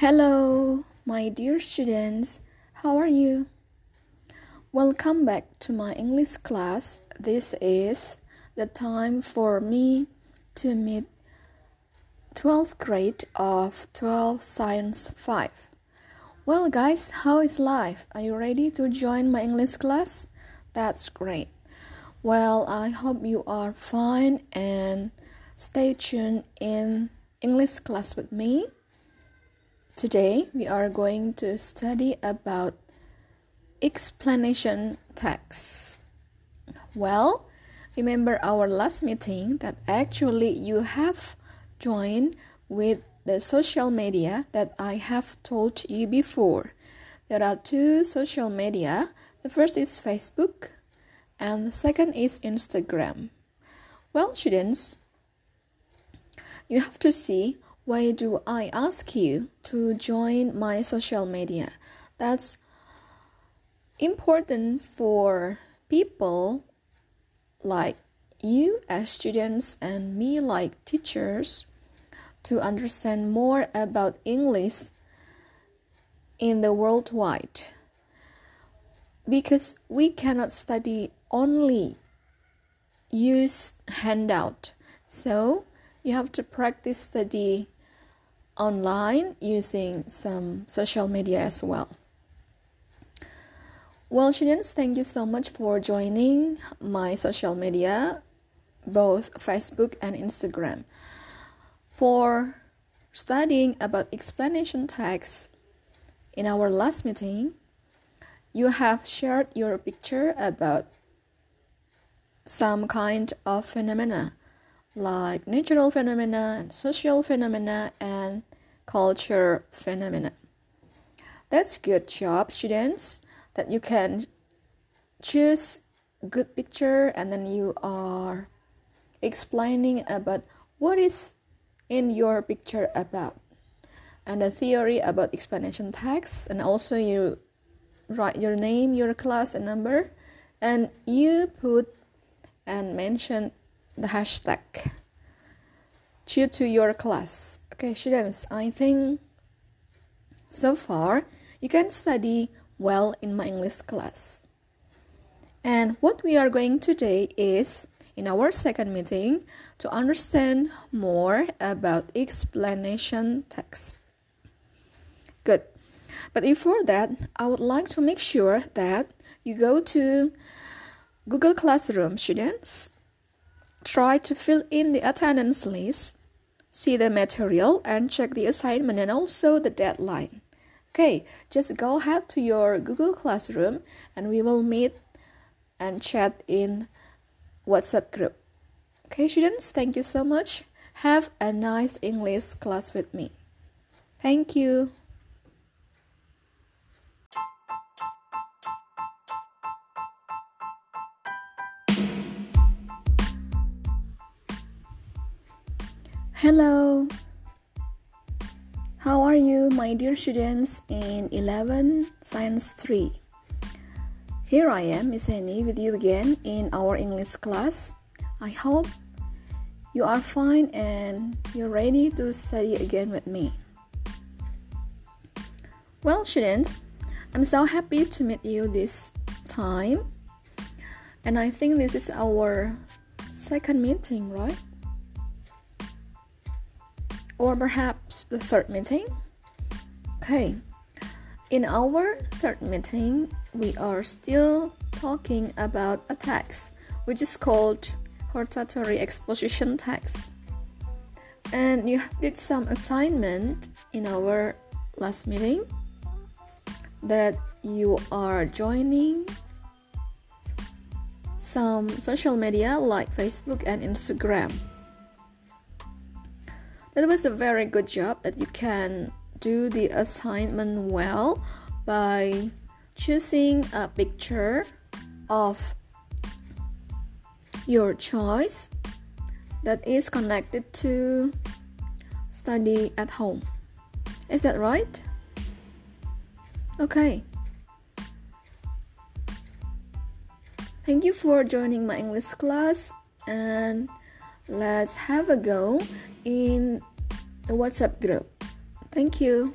Hello, my dear students. How are you? Welcome back to my English class. This is the time for me to meet 12th grade of 12 Science 5. Well, guys, how is life? Are you ready to join my English class? That's great. Well, I hope you are fine and stay tuned in English class with me. Today we are going to study about explanation text. Well, remember our last meeting that actually you have joined with the social media that I have told you before. There are two social media. The first is Facebook and the second is Instagram. Well, students, you have to see why do I ask you to join my social media? That's important for people like you as students and me like teachers to understand more about English in the worldwide because we cannot study only use handout so you have to practice study online using some social media as well. Well, students, thank you so much for joining my social media, both Facebook and Instagram. For studying about explanation text in our last meeting, you have shared your picture about some kind of phenomena like natural phenomena and social phenomena and culture phenomena. That's good job, students, that you can choose good picture and then you are explaining about what is in your picture about and the theory about explanation text and also you write your name your class and number and you put and mention the hashtag due to your class. Okay, students, I think so far you can study well in my English class. And what we are going today is in our second meeting to understand more about explanation text. Good. But before that, I would like to make sure that you go to Google Classroom students Try to fill in the attendance list, see the material, and check the assignment and also the deadline. Okay, just go ahead to your Google Classroom and we will meet and chat in WhatsApp group. Okay, students, thank you so much. Have a nice English class with me. Thank you. Hello. How are you, my dear students in 11 Science 3? Here I am, Miss Annie, with you again in our English class. I hope you are fine and you're ready to study again with me. Well, students, I'm so happy to meet you this time. And I think this is our second meeting, right? Or perhaps the third meeting. Okay, in our third meeting, we are still talking about a text which is called hortatory exposition text. And you did some assignment in our last meeting that you are joining some social media like Facebook and Instagram. That was a very good job that you can do the assignment well by choosing a picture of your choice that is connected to study at home. Is that right? Okay. Thank you for joining my English class and let's have a go in the WhatsApp group. Thank you.